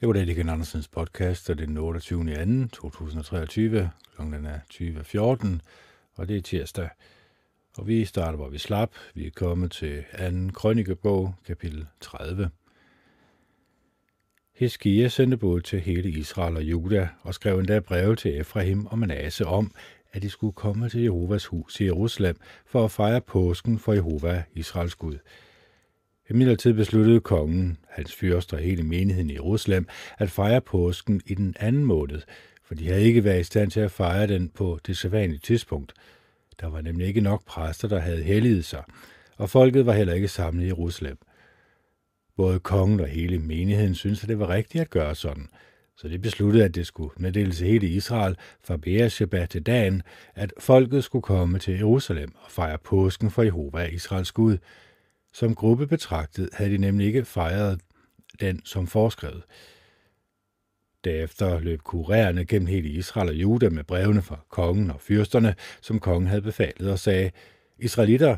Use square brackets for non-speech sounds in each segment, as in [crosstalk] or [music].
Jeg går det igen Andersens podcast, og det er den 28. 2. 2023. Klokken er 20.14, og det er tirsdag. Og vi starter, hvor vi slap. Vi er kommet til 2. krønikebog, kapitel 30. Heskia sendte både til hele Israel og Juda, og skrev endda breve til Efraim og Manasse om, at de skulle komme til Jehovas hus i Jerusalem for at fejre påsken for Jehova, Israels Gud. Imidlertid besluttede kongen, hans fyrster og hele menigheden i Jerusalem, at fejre påsken i den anden måned, for de havde ikke været i stand til at fejre den på det sædvanlige tidspunkt. Der var nemlig ikke nok præster, der havde helliget sig, og folket var heller ikke samlet i Jerusalem. Både kongen og hele menigheden syntes, at det var rigtigt at gøre sådan, så de besluttede, at det skulle meddeles hele Israel fra Beersheba til dagen, at folket skulle komme til Jerusalem og fejre påsken for Jehova, Israels Gud – som gruppe betragtet havde de nemlig ikke fejret den som foreskrevet. Derefter løb kurerende gennem hele Israel og Juda med brevene fra kongen og fyrsterne, som kongen havde befalet og sagde, Israelitter,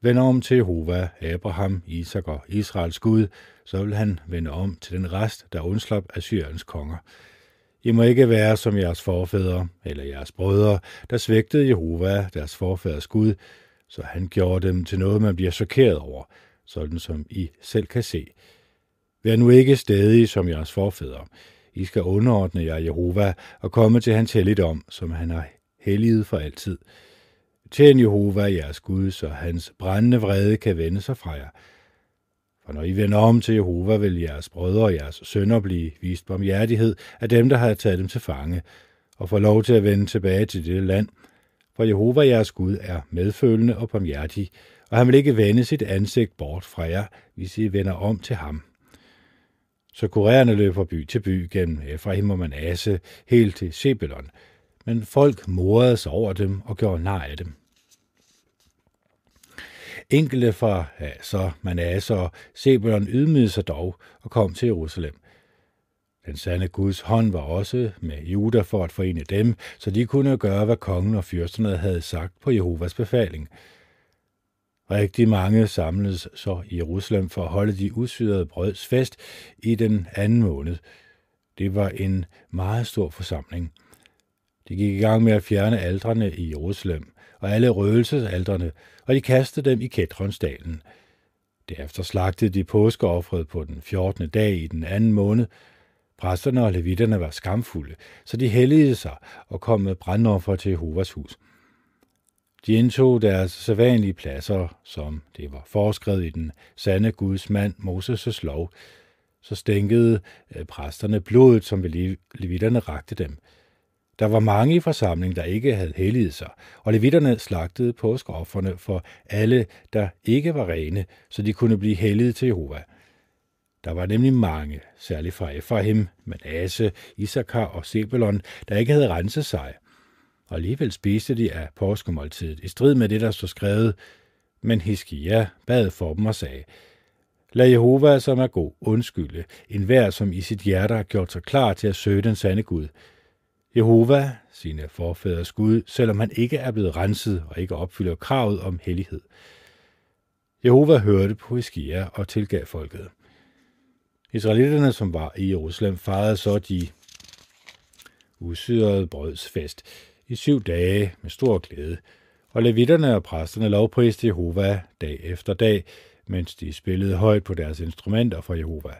vend om til Jehova, Abraham, Isak og Israels Gud, så vil han vende om til den rest, der undslap Assyriens konger. I må ikke være som jeres forfædre eller jeres brødre, der svigtede Jehova, deres forfædres Gud, så han gjorde dem til noget, man bliver chokeret over, sådan som I selv kan se. Vær nu ikke stadig som jeres forfædre. I skal underordne jer Jehova og komme til hans helligdom, som han har helliget for altid. Tjen Jehova, jeres Gud, så hans brændende vrede kan vende sig fra jer. For når I vender om til Jehova, vil jeres brødre og jeres sønner blive vist barmhjertighed af dem, der har taget dem til fange, og få lov til at vende tilbage til det land, for Jehova jeres Gud er medfølende og barmhjertig, og han vil ikke vende sit ansigt bort fra jer, hvis I vender om til ham. Så kurererne løb fra by til by gennem Efraim og Manasse, helt til Sebelon, men folk morede sig over dem og gjorde nar af dem. Enkelte fra så Manasse og Sebelon ydmygede sig dog og kom til Jerusalem. Den sande Guds hånd var også med Juda for at forene dem, så de kunne gøre, hvad kongen og fyrsterne havde sagt på Jehovas befaling. Rigtig mange samledes så i Jerusalem for at holde de udsyrede brøds fest i den anden måned. Det var en meget stor forsamling. De gik i gang med at fjerne aldrene i Jerusalem, og alle røgelsesaldrene, og de kastede dem i Kætronsdalen. Derefter slagtede de påskeoffret på den 14. dag i den anden måned, Præsterne og levitterne var skamfulde, så de helligede sig og kom med brandoffer til Jehovas hus. De indtog deres sædvanlige pladser, som det var foreskrevet i den sande Guds mand Moses' lov. Så stænkede øh, præsterne blodet, som levitterne rakte dem. Der var mange i forsamlingen, der ikke havde helliget sig, og levitterne slagtede påskeofferne for alle, der ikke var rene, så de kunne blive helliget til Jehova. Der var nemlig mange, særligt fra Efraim, Manasse, Isakar og Sebelon, der ikke havde renset sig. Og alligevel spiste de af påskemåltidet, i strid med det, der stod skrevet. Men Hiskia bad for dem og sagde, Lad Jehova, som er god, undskylde enhver, som i sit hjerte har gjort sig klar til at søge den sande Gud. Jehova, sine forfædres Gud, selvom han ikke er blevet renset og ikke opfylder kravet om hellighed. Jehova hørte på Hiskia og tilgav folket. Israelitterne, som var i Jerusalem, fejrede så de usyrede brødsfest i syv dage med stor glæde, og levitterne og præsterne lovpriste Jehova dag efter dag, mens de spillede højt på deres instrumenter for Jehova.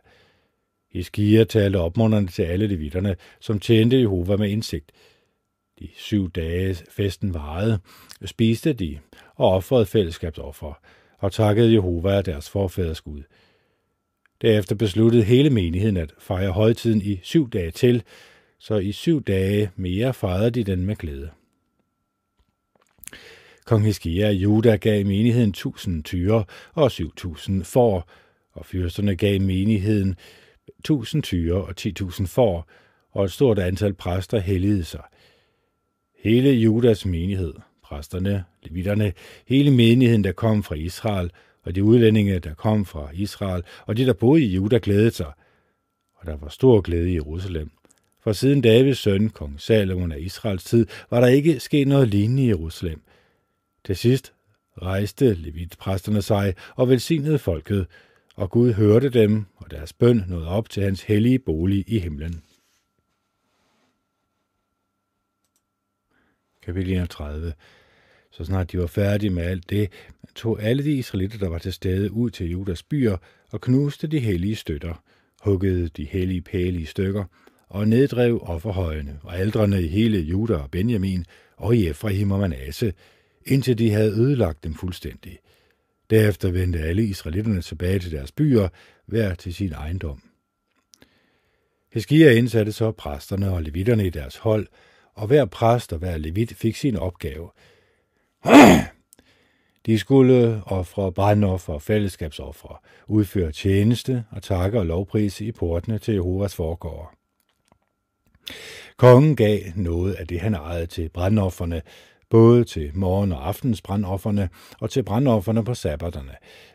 Iskia talte opmuntrende til alle levitterne, som tjente Jehova med indsigt. De syv dage festen varede, spiste de og offrede fællesskabsoffer, og takkede Jehova deres forfædres Gud – Derefter besluttede hele menigheden at fejre højtiden i syv dage til, så i syv dage mere fejrede de den med glæde. Kong Hiskia af Juda gav menigheden tusind tyre og syv tusind får, og fyrsterne gav menigheden tusind tyre og ti tusind får, og et stort antal præster helligede sig. Hele Judas menighed, præsterne, levitterne, hele menigheden, der kom fra Israel, og de udlændinge, der kom fra Israel, og de, der boede i Juda, glædede sig. Og der var stor glæde i Jerusalem. For siden Davids søn, kong Salomon af Israels tid, var der ikke sket noget lignende i Jerusalem. Til sidst rejste levitpræsterne sig og velsignede folket, og Gud hørte dem, og deres bøn nåede op til hans hellige bolig i himlen. Kapitel 31 så snart de var færdige med alt det, tog alle de israelitter, der var til stede, ud til Judas byer og knuste de hellige støtter, huggede de hellige pæle i stykker og neddrev offerhøjene og aldrene i hele Juda og Benjamin og i Efraim og Manasse, indtil de havde ødelagt dem fuldstændig. Derefter vendte alle israelitterne tilbage til deres byer, hver til sin ejendom. Heskia indsatte så præsterne og levitterne i deres hold, og hver præst og hver levit fik sin opgave. [clears throat] De skulle ofre brandoffer og fællesskabsofre, udføre tjeneste og takke og lovprise i portene til Jehovas forgård. Kongen gav noget af det, han ejede til brandofferne, både til morgen- og aftens brandofferne og til brandofferne på sabbaterne,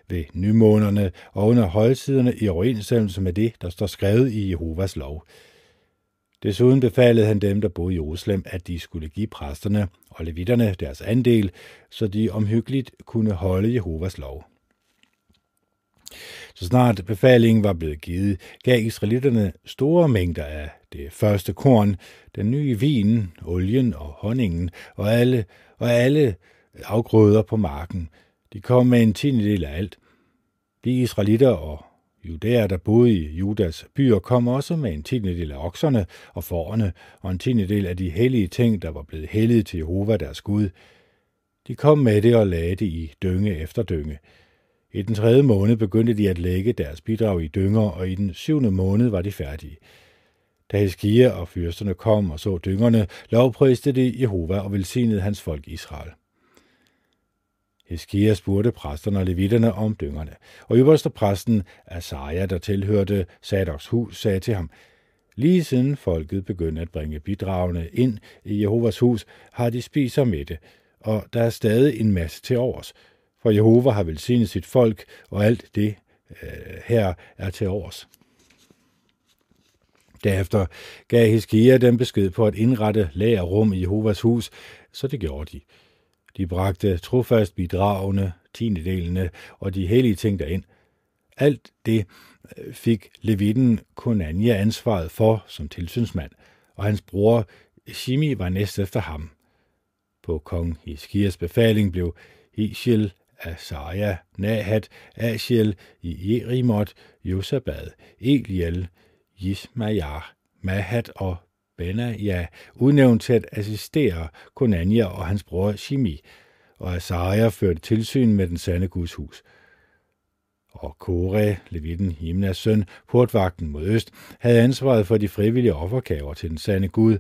ved nymånerne og under højtiderne i overensstemmelse med det, der står skrevet i Jehovas lov. Desuden befalede han dem, der boede i Jerusalem, at de skulle give præsterne og levitterne deres andel, så de omhyggeligt kunne holde Jehovas lov. Så snart befalingen var blevet givet, gav israelitterne store mængder af det første korn, den nye vin, olien og honningen og alle, og alle afgrøder på marken. De kom med en tiendedel af alt. De israelitter og judæer, der boede i Judas byer, kom også med en tiendedel af okserne og forerne, og en tiendedel af de hellige ting, der var blevet hellige til Jehova deres Gud. De kom med det og lagde det i dynge efter dynge. I den tredje måned begyndte de at lægge deres bidrag i dynger, og i den syvende måned var de færdige. Da Heskia og fyrsterne kom og så dyngerne, lovpriste de Jehova og velsignede hans folk Israel. Heskia spurgte præsterne og levitterne om dyngerne, og øverste præsten Asaja, der tilhørte Sadoks hus, sagde til ham, Lige siden folket begyndte at bringe bidragene ind i Jehovas hus, har de spiser med det, og der er stadig en masse til overs, for Jehova har velsignet sit folk, og alt det øh, her er til overs. Derefter gav Heskia dem besked på at indrette lagerrum i Jehovas hus, så det gjorde de. De bragte trofast bidragene, tiendedelene og de hellige ting derind. Alt det øh, fik levitten Konania ansvaret for som tilsynsmand, og hans bror Shimi var næst efter ham. På kong Hiskias befaling blev Ishiel, Asaja, Nahat, Ashiel, Jerimot, Josabad, Eliel, Ismajar, Mahat og Benaja udnævnt til at assistere Konania og hans bror Shimi, og Asaria førte tilsyn med den sande Guds hus. Og Kore, Levitten, Himnas søn, portvagten mod øst, havde ansvaret for de frivillige offergaver til den sande Gud,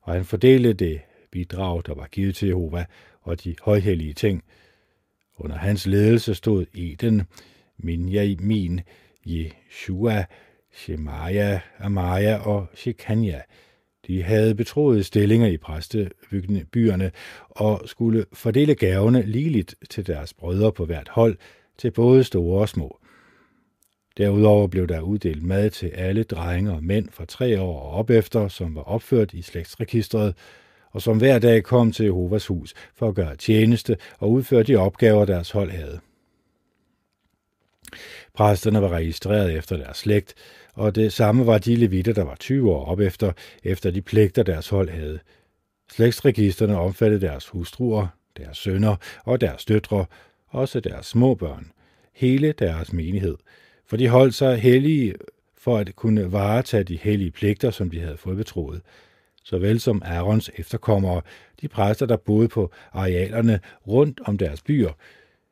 og han fordelte det bidrag, der var givet til Jehova, og de højhellige ting. Under hans ledelse stod Eden, Minjamin, Jeshua, Shemaya, Amaya og Shekania. De havde betroede stillinger i præstebyerne og skulle fordele gaverne ligeligt til deres brødre på hvert hold, til både store og små. Derudover blev der uddelt mad til alle drenge og mænd fra tre år og op efter, som var opført i slægtsregistret, og som hver dag kom til Jehovas hus for at gøre tjeneste og udføre de opgaver, deres hold havde. Præsterne var registreret efter deres slægt, og det samme var de levitter, der var 20 år op efter, efter de pligter deres hold havde. Slægtsregisterne omfattede deres hustruer, deres sønner og deres døtre, også deres små børn, hele deres menighed, for de holdt sig hellige for at kunne varetage de hellige pligter, som de havde fået betroet, såvel som Aarons efterkommere, de præster, der boede på arealerne rundt om deres byer,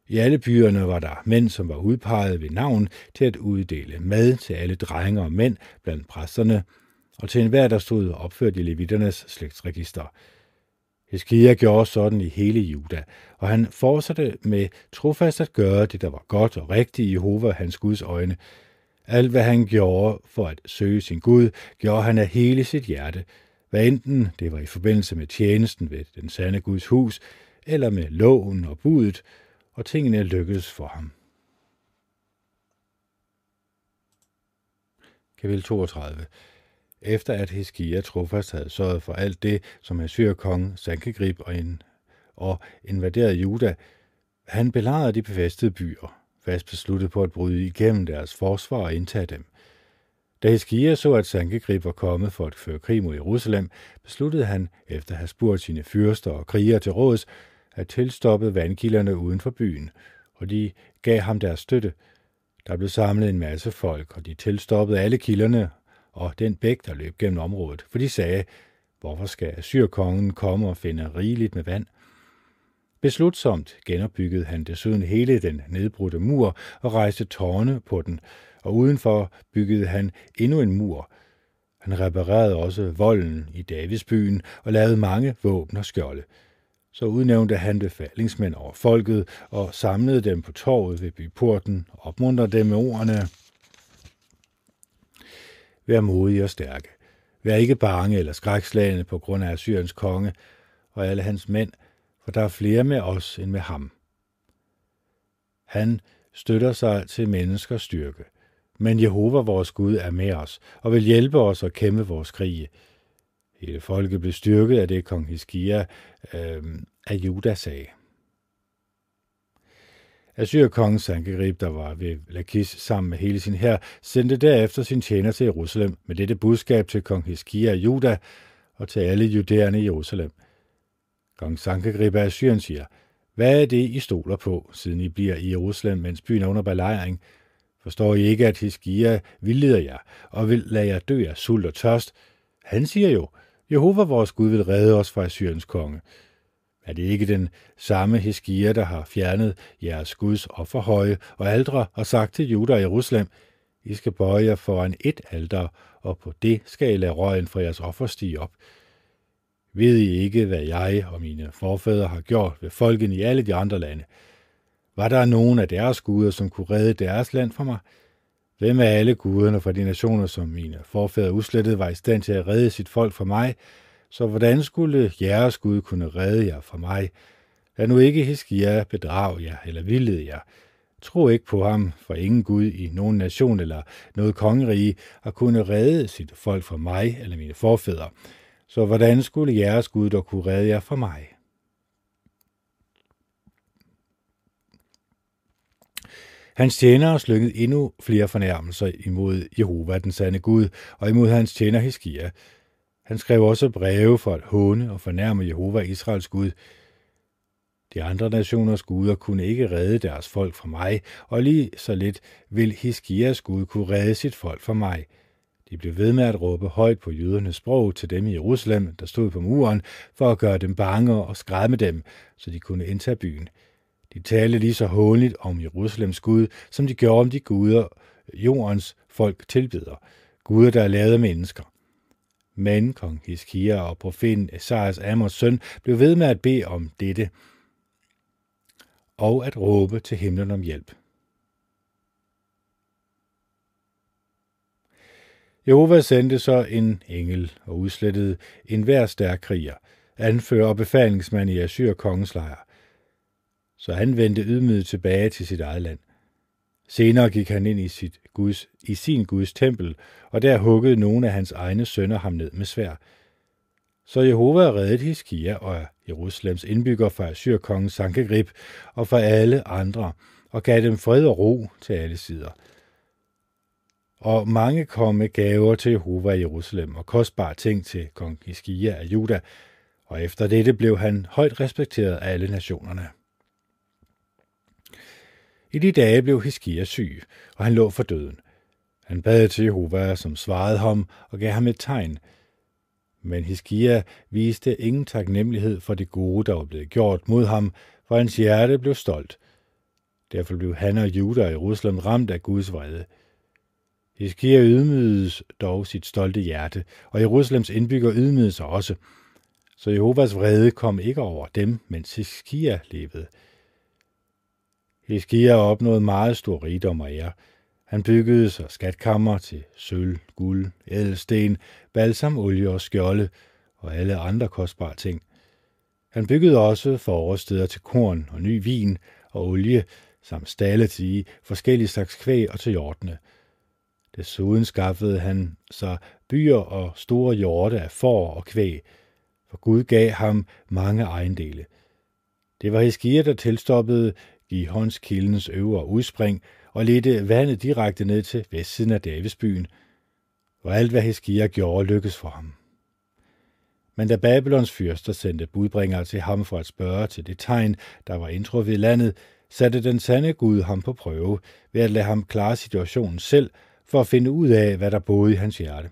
i alle byerne var der mænd, som var udpeget ved navn til at uddele mad til alle drenge og mænd blandt præsterne, og til enhver, der stod opført i levitternes slægtsregister. Heskia gjorde sådan i hele Juda, og han fortsatte med trofast at gøre det, der var godt og rigtigt i Jehova, hans Guds øjne. Alt, hvad han gjorde for at søge sin Gud, gjorde han af hele sit hjerte, hvad enten det var i forbindelse med tjenesten ved den sande Guds hus, eller med loven og budet, og tingene lykkedes for ham. Kapitel 32 Efter at Hiskia trofast havde sørget for alt det, som Assyrkong Sankegrib og, en, og invaderede Juda, han belejrede de befæstede byer, fast besluttet på at bryde igennem deres forsvar og indtage dem. Da Hiskia så, at Sankegrib var kommet for at føre krig mod Jerusalem, besluttede han, efter at have spurgt sine fyrster og krigere til råds, at tilstoppe vandkilderne uden for byen, og de gav ham deres støtte. Der blev samlet en masse folk, og de tilstoppede alle kilderne og den bæk, der løb gennem området, for de sagde, hvorfor skal Assyrkongen komme og finde rigeligt med vand? Beslutsomt genopbyggede han desuden hele den nedbrudte mur og rejste tårne på den, og udenfor byggede han endnu en mur. Han reparerede også volden i Davidsbyen og lavede mange våben og skjolde. Så udnævnte han befalingsmænd over folket og samlede dem på torvet ved byporten og opmuntrede dem med ordene. Vær modige og stærke. Vær ikke bange eller skrækslagende på grund af Assyriens konge og alle hans mænd, for der er flere med os end med ham. Han støtter sig til menneskers styrke. Men Jehova vores Gud er med os og vil hjælpe os at kæmpe vores krige. Hele folket blev styrket af det, kong Hiskia øh, af Juda sagde. Assyrkongen Sankerib, der var ved Lakis sammen med hele sin hær, sendte derefter sin tjener til Jerusalem med dette budskab til kong Hiskia af Juda og til alle judæerne i Jerusalem. Kong Sankerib af Assyrien siger, hvad er det, I stoler på, siden I bliver i Jerusalem, mens byen er under belejring? Forstår I ikke, at Hiskia vildleder jer og vil lade jer dø af sult og tørst? Han siger jo, Jehova vores Gud vil redde os fra Assyriens konge. Er det ikke den samme Heskia, der har fjernet jeres Guds offerhøje og aldre og sagt til Juda og Jerusalem, I skal bøje jer foran et alter, og på det skal I lade røgen fra jeres offer stige op. Ved I ikke, hvad jeg og mine forfædre har gjort ved folken i alle de andre lande? Var der nogen af deres guder, som kunne redde deres land fra mig? Hvem af alle guderne fra de nationer, som mine forfædre uslettet var i stand til at redde sit folk fra mig? Så hvordan skulle jeres Gud kunne redde jer fra mig? Lad nu ikke Hiskia bedrage jer eller vildlede jer. Tro ikke på ham, for ingen Gud i nogen nation eller noget kongerige har kunnet redde sit folk fra mig eller mine forfædre. Så hvordan skulle jeres Gud dog kunne redde jer fra mig? Hans tjenere slyngede endnu flere fornærmelser imod Jehova, den sande Gud, og imod hans tjener Hiskia. Han skrev også breve for at håne og fornærme Jehova, Israels Gud. De andre nationers guder kunne ikke redde deres folk fra mig, og lige så lidt vil Hiskias Gud kunne redde sit folk fra mig. De blev ved med at råbe højt på jødernes sprog til dem i Jerusalem, der stod på muren, for at gøre dem bange og skræmme dem, så de kunne indtage byen. De talte lige så hånligt om Jerusalems Gud, som de gjorde om de guder, jordens folk tilbeder. Guder, der er lavet af mennesker. Men kong Hiskia og profeten Esajas Amos søn blev ved med at bede om dette, og at råbe til himlen om hjælp. Jehova sendte så en engel og udslettede en hver stærk kriger, anfører og befalingsmand i Assyr kongens lejr så han vendte ydmyget tilbage til sit eget land. Senere gik han ind i, sit Guds, i sin Guds tempel, og der huggede nogle af hans egne sønner ham ned med svær. Så Jehova reddede Hiskia og Jerusalems indbygger fra Assyrkongen Sankegrib og fra alle andre, og gav dem fred og ro til alle sider. Og mange kom med gaver til Jehova i Jerusalem og kostbare ting til kong Hiskia af Juda, og efter dette blev han højt respekteret af alle nationerne. I de dage blev Hiskia syg, og han lå for døden. Han bad til Jehova, som svarede ham og gav ham et tegn. Men Hiskia viste ingen taknemmelighed for det gode, der var blevet gjort mod ham, for hans hjerte blev stolt. Derfor blev han og Juda i Jerusalem ramt af Guds vrede. Hiskia ydmygedes dog sit stolte hjerte, og Jerusalems indbygger ydmygede sig også. Så Jehovas vrede kom ikke over dem, mens Hiskia levede. Hiskia opnåede meget stor rigdom og ære. Han byggede sig skatkammer til sølv, guld, ædelsten, balsamolie og skjolde og alle andre kostbare ting. Han byggede også forårssteder til korn og ny vin og olie, samt stalle til forskellige slags kvæg og til hjortene. Desuden skaffede han sig byer og store hjorte af får og kvæg, for Gud gav ham mange ejendele. Det var Hiskia, der tilstoppede i kildens øvre udspring og ledte vandet direkte ned til vestsiden af Davidsbyen, og alt hvad Heskia gjorde lykkedes for ham. Men da Babylons fyrster sendte budbringere til ham for at spørge til det tegn, der var intro ved landet, satte den sande Gud ham på prøve ved at lade ham klare situationen selv for at finde ud af, hvad der boede i hans hjerte.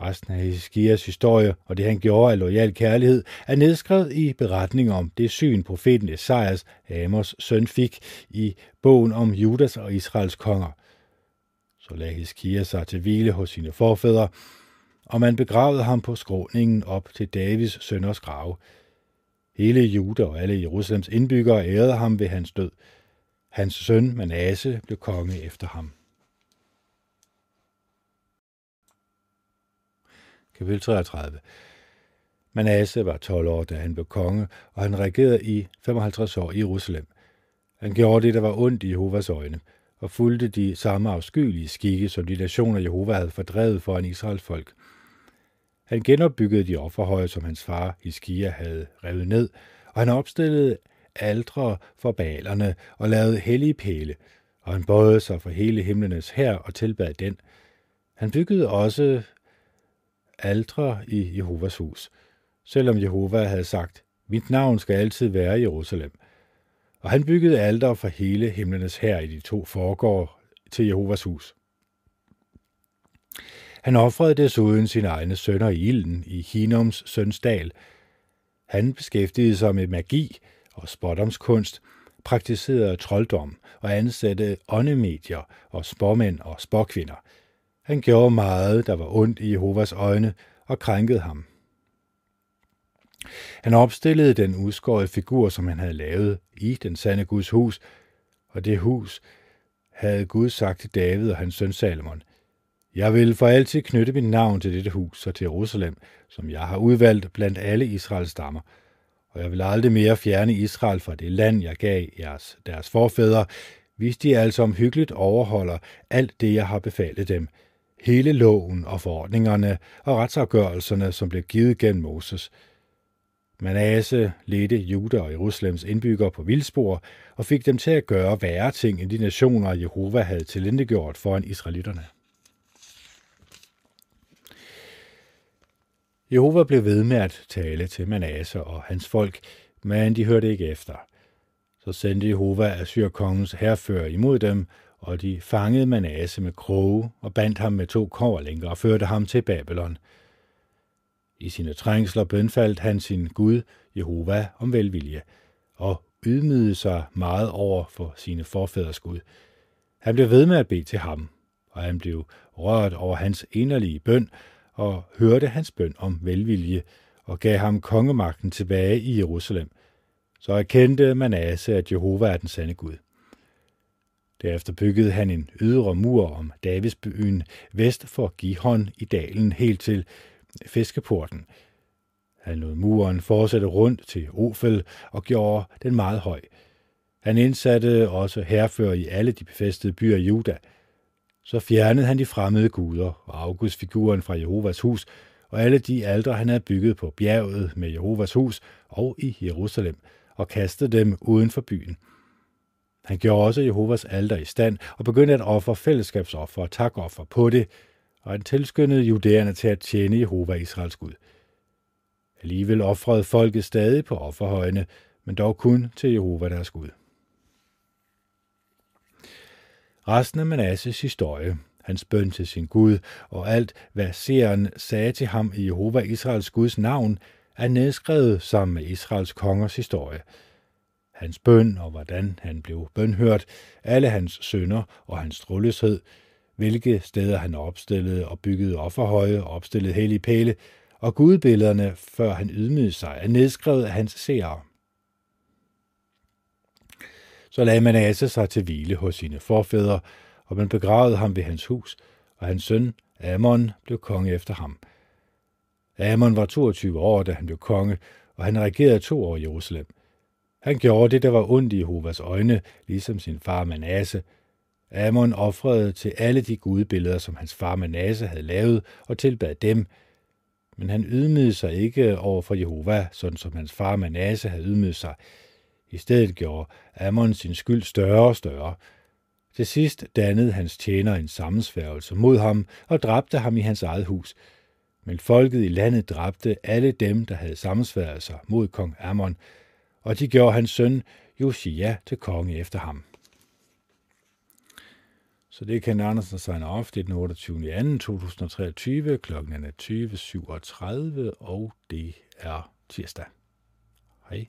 Resten af Heskias historie og det, han gjorde af lojal kærlighed, er nedskrevet i beretningen om det syn, profeten Esajas, Amos søn, fik i bogen om Judas og Israels konger. Så lagde Heskia sig til hvile hos sine forfædre, og man begravede ham på skråningen op til Davids sønners grave. Hele Juda og alle Jerusalems indbyggere ærede ham ved hans død. Hans søn Manasse blev konge efter ham. Kapitel 33 Manasse var 12 år, da han blev konge, og han regerede i 55 år i Jerusalem. Han gjorde det, der var ondt i Jehovas øjne, og fulgte de samme afskyelige skikke, som de nationer Jehova havde fordrevet foran Israels folk. Han genopbyggede de offerhøje, som hans far Hiskia havde revet ned, og han opstillede aldre for balerne og lavede hellige pæle, og han bøjede sig for hele himlenes her og tilbad den. Han byggede også aldre i Jehovas hus, selvom Jehova havde sagt, mit navn skal altid være i Jerusalem. Og han byggede alter for hele himlenes her i de to forgård til Jehovas hus. Han offrede desuden sine egne sønner i ilden i Hinoms sønsdal. Han beskæftigede sig med magi og spådomskunst, praktiserede trolddom og ansatte åndemedier og spormænd og spåkvinder han gjorde meget, der var ondt i Jehovas øjne og krænkede ham. Han opstillede den udskårede figur, som han havde lavet i den sande Guds hus, og det hus havde Gud sagt til David og hans søn Salomon, jeg vil for altid knytte mit navn til dette hus og til Jerusalem, som jeg har udvalgt blandt alle Israels stammer. Og jeg vil aldrig mere fjerne Israel fra det land, jeg gav jeres, deres forfædre, hvis de altså omhyggeligt overholder alt det, jeg har befalet dem. Hele loven og forordningerne og retsafgørelserne, som blev givet gennem Moses. Manasse ledte Juda og Jerusalems indbyggere på vildspor og fik dem til at gøre værre ting, end de nationer, Jehova havde tilindegjort foran israelitterne. Jehova blev ved med at tale til Manasse og hans folk, men de hørte ikke efter. Så sendte Jehova Assyrkongens herfører imod dem, og de fangede Manasse med kroge og bandt ham med to koverlænker og førte ham til Babylon. I sine trængsler bønfaldt han sin Gud, Jehova, om velvilje, og ydmygede sig meget over for sine forfædres Gud. Han blev ved med at bede til ham, og han blev rørt over hans inderlige bøn, og hørte hans bøn om velvilje og gav ham kongemagten tilbage i Jerusalem. Så erkendte Manasse, at Jehova er den sande Gud. Derefter byggede han en ydre mur om Davidsbyen vest for Gihon i dalen helt til fiskeporten. Han lod muren fortsætte rundt til Ofel og gjorde den meget høj. Han indsatte også herfører i alle de befæstede byer i Juda – så fjernede han de fremmede guder og augustfiguren fra Jehovas hus, og alle de aldre, han havde bygget på bjerget med Jehovas hus og i Jerusalem, og kastede dem uden for byen. Han gjorde også Jehovas alter i stand og begyndte at ofre fællesskabsoffer og takoffer på det, og han tilskyndede judæerne til at tjene Jehova Israels Gud. Alligevel ofrede folket stadig på offerhøjene, men dog kun til Jehova deres Gud. Resten af Manasses historie, hans bøn til sin Gud og alt, hvad seeren sagde til ham i Jehova Israels Guds navn, er nedskrevet sammen med Israels kongers historie. Hans bøn og hvordan han blev bønhørt, alle hans sønder og hans troløshed, hvilke steder han opstillede og byggede offerhøje og opstillede hellige pæle, og gudbillederne, før han ydmygede sig, er nedskrevet af hans seere. Så lagde Manasse sig til hvile hos sine forfædre, og man begravede ham ved hans hus, og hans søn Amon blev konge efter ham. Amon var 22 år, da han blev konge, og han regerede to år i Jerusalem. Han gjorde det, der var ondt i Jehovas øjne, ligesom sin far Manasse. Amon offrede til alle de gudebilleder, som hans far Manasse havde lavet, og tilbad dem. Men han ydmygede sig ikke over for Jehova, sådan som hans far Manasse havde ydmyget sig. I stedet gjorde Ammon sin skyld større og større. Til sidst dannede hans tjener en sammensværgelse mod ham og dræbte ham i hans eget hus. Men folket i landet dræbte alle dem, der havde sammensværet sig mod kong Ammon, og de gjorde hans søn Josia til konge efter ham. Så det kan Andersen signe off. Det er den 28. 2. 2023. Klokken er 20.37, og det er tirsdag. Hej.